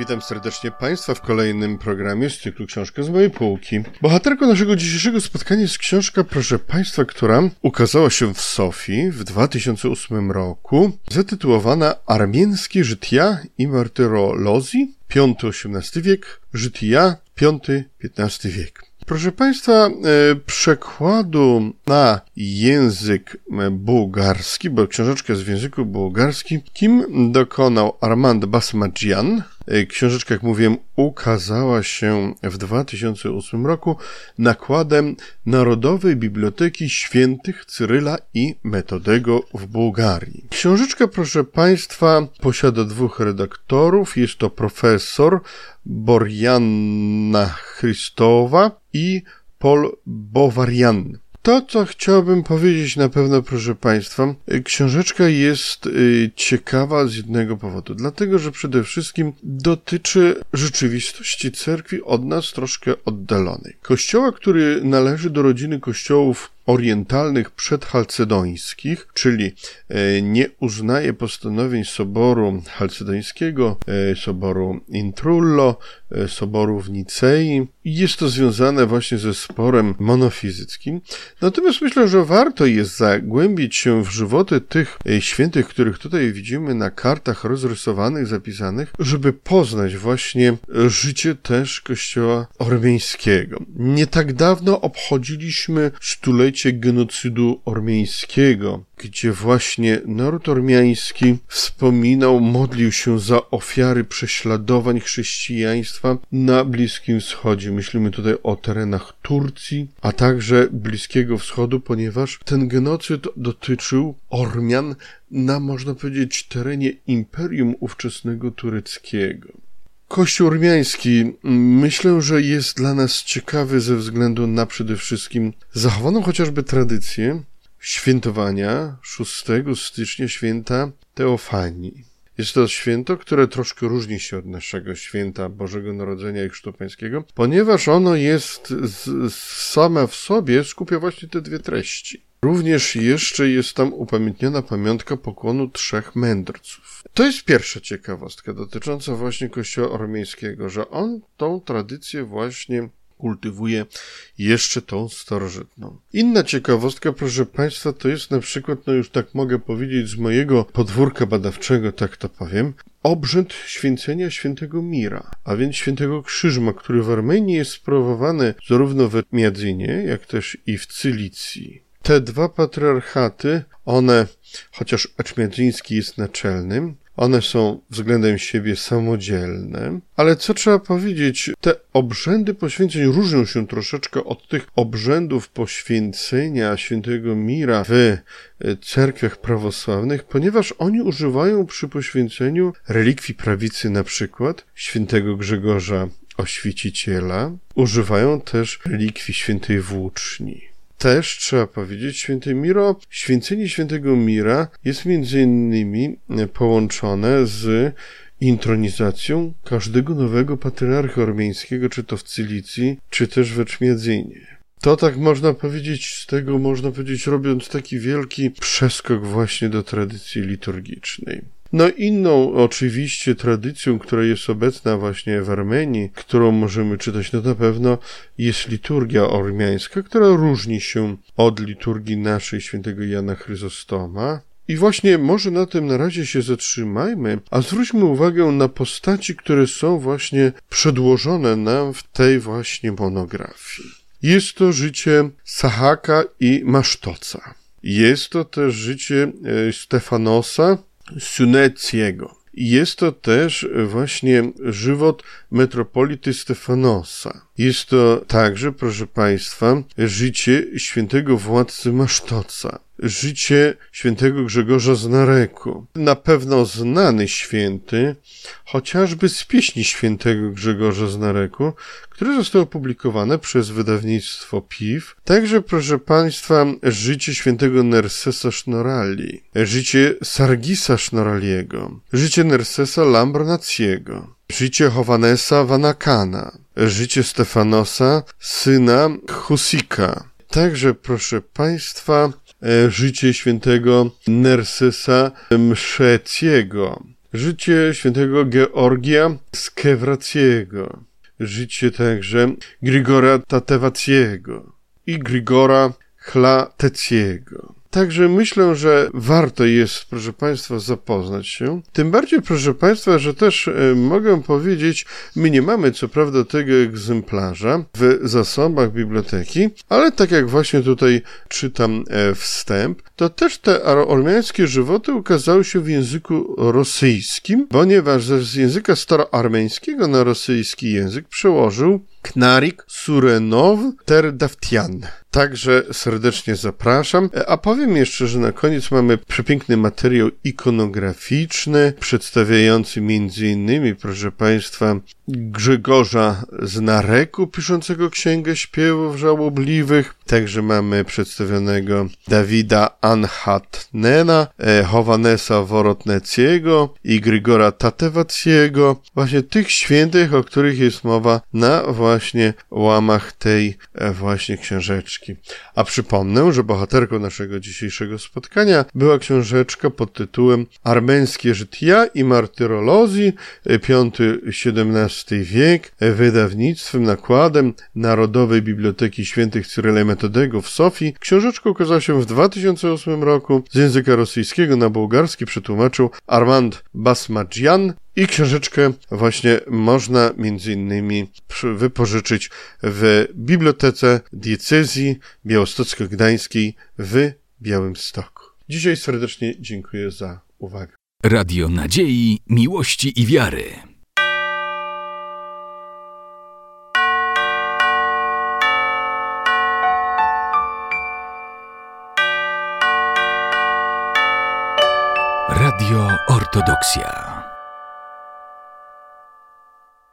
Witam serdecznie Państwa w kolejnym programie z cyklu Książka z mojej półki. Bohaterką naszego dzisiejszego spotkania jest książka, proszę Państwa, która ukazała się w Sofii w 2008 roku, zatytułowana Armienskie żytia i martyrolozji, V-XVIII wiek, żytia V-XV wiek. Proszę Państwa, e, przekładu na język bułgarski, bo książeczka jest w języku bułgarskim, kim dokonał Armand Basmadjian, E, książeczka, jak mówiłem, ukazała się w 2008 roku nakładem Narodowej Biblioteki Świętych Cyryla i Metodego w Bułgarii. Książeczka, proszę Państwa, posiada dwóch redaktorów. Jest to profesor Borjana Chrystowa i Paul Bowarian. To, co chciałbym powiedzieć na pewno, proszę Państwa, książeczka jest y, ciekawa z jednego powodu. Dlatego, że przede wszystkim dotyczy rzeczywistości cerkwi od nas troszkę oddalonej. Kościoła, który należy do rodziny kościołów orientalnych przedhalcedońskich, czyli e, nie uznaje postanowień Soboru Halcedońskiego, e, Soboru Intrullo, e, Soboru w Nicei. Jest to związane właśnie ze sporem monofizyckim. Natomiast myślę, że warto jest zagłębić się w żywoty tych świętych, których tutaj widzimy na kartach rozrysowanych, zapisanych, żeby poznać właśnie życie też Kościoła ormiańskiego. Nie tak dawno obchodziliśmy stulecie genocydu ormiańskiego, gdzie właśnie naród ormiański wspominał, modlił się za ofiary prześladowań chrześcijaństwa na Bliskim Wschodzie. Myślimy tutaj o terenach Turcji, a także Bliskiego Wschodu, ponieważ ten genocyd dotyczył Ormian na, można powiedzieć, terenie imperium ówczesnego tureckiego. Kościół ormiański myślę, że jest dla nas ciekawy ze względu na przede wszystkim zachowaną chociażby tradycję świętowania 6 stycznia święta Teofanii. Jest to święto, które troszkę różni się od naszego święta Bożego Narodzenia i Chrztu Pańskiego, ponieważ ono jest z, same w sobie, skupia właśnie te dwie treści. Również jeszcze jest tam upamiętniona pamiątka pokłonu trzech mędrców. To jest pierwsza ciekawostka dotycząca właśnie kościoła ormiańskiego, że on tą tradycję właśnie kultywuje jeszcze tą starożytną. Inna ciekawostka, proszę Państwa, to jest na przykład, no już tak mogę powiedzieć, z mojego podwórka badawczego, tak to powiem, obrzęd święcenia świętego Mira, a więc świętego Krzyżma, który w Armenii jest sprawowany zarówno w Miadzinie, jak też i w Cylicji. Te dwa patriarchaty, one, chociaż Eczmiadzyński jest naczelnym, one są względem siebie samodzielne, ale co trzeba powiedzieć, te obrzędy poświęceń różnią się troszeczkę od tych obrzędów poświęcenia świętego Mira w e, cerkwiach prawosławnych, ponieważ oni używają przy poświęceniu relikwii prawicy na przykład świętego Grzegorza Oświeciciela, używają też relikwii świętej Włóczni też trzeba powiedzieć, święty Miro, święcenie świętego Mira jest między innymi połączone z intronizacją każdego nowego patriarcha ormiańskiego, czy to w Cylicji, czy też we Czmiedzynie. To tak można powiedzieć, z tego można powiedzieć, robiąc taki wielki przeskok właśnie do tradycji liturgicznej. No inną oczywiście tradycją, która jest obecna właśnie w Armenii, którą możemy czytać, no na pewno jest liturgia ormiańska, która różni się od liturgii naszej świętego Jana Chryzostoma. I właśnie może na tym na razie się zatrzymajmy, a zwróćmy uwagę na postaci, które są właśnie przedłożone nam w tej właśnie monografii. Jest to życie Sahaka i Masztoca. Jest to też życie e, Stefanosa, Suneciego. Jest to też właśnie żywot metropolity Stefanosa. Jest to także, proszę Państwa, życie świętego władcy Masztoca życie świętego Grzegorza z Nareku. Na pewno znany święty, chociażby z pieśni świętego Grzegorza z Nareku, które zostało opublikowane przez wydawnictwo PIW. Także, proszę Państwa, życie świętego Nersesa Sznorali, życie Sargisa Sznoraliego, życie Nersesa Lambrnaciego, życie Hovanesa Vanakana, życie Stefanosa, syna Husika. Także, proszę Państwa, E, życie świętego Nersesa Mszeciego, życie świętego Georgia Skewraciego, życie także Grigora Tatewaciego i Grigora Chlateciego. Także myślę, że warto jest, proszę Państwa, zapoznać się. Tym bardziej, proszę Państwa, że też e, mogę powiedzieć, my nie mamy co prawda tego egzemplarza w zasobach biblioteki, ale tak jak właśnie tutaj czytam e, wstęp, to też te ormiańskie żywoty ukazały się w języku rosyjskim, ponieważ z języka staroarmeńskiego na rosyjski język przełożył Knarik Surenow Terdaftian. Także serdecznie zapraszam. A powiem jeszcze, że na koniec mamy przepiękny materiał ikonograficzny, przedstawiający innymi, proszę Państwa, Grzegorza z Nareku, piszącego Księgę Śpiewów Żałobliwych. Także mamy przedstawionego Dawida Anhatnena, e, Hovanesa Worotneciego i Grigora Tatewaciego. Właśnie tych świętych, o których jest mowa na właśnie łamach tej e, właśnie książeczki. A przypomnę, że bohaterką naszego dzisiejszego spotkania była książeczka pod tytułem Armeńskie żytia i martyrolozji, V-XVII wiek, wydawnictwem, nakładem Narodowej Biblioteki Świętych Cyryla Metodego w Sofii. Książeczka ukazała się w 2008 roku. Z języka rosyjskiego na bułgarski przetłumaczył Armand Basmadjian, i książeczkę właśnie można między innymi wypożyczyć w Bibliotece Diecezji Białostocko-Gdańskiej w Białymstoku. Dzisiaj serdecznie dziękuję za uwagę. Radio Nadziei, Miłości i Wiary. Radio Ortodoksja.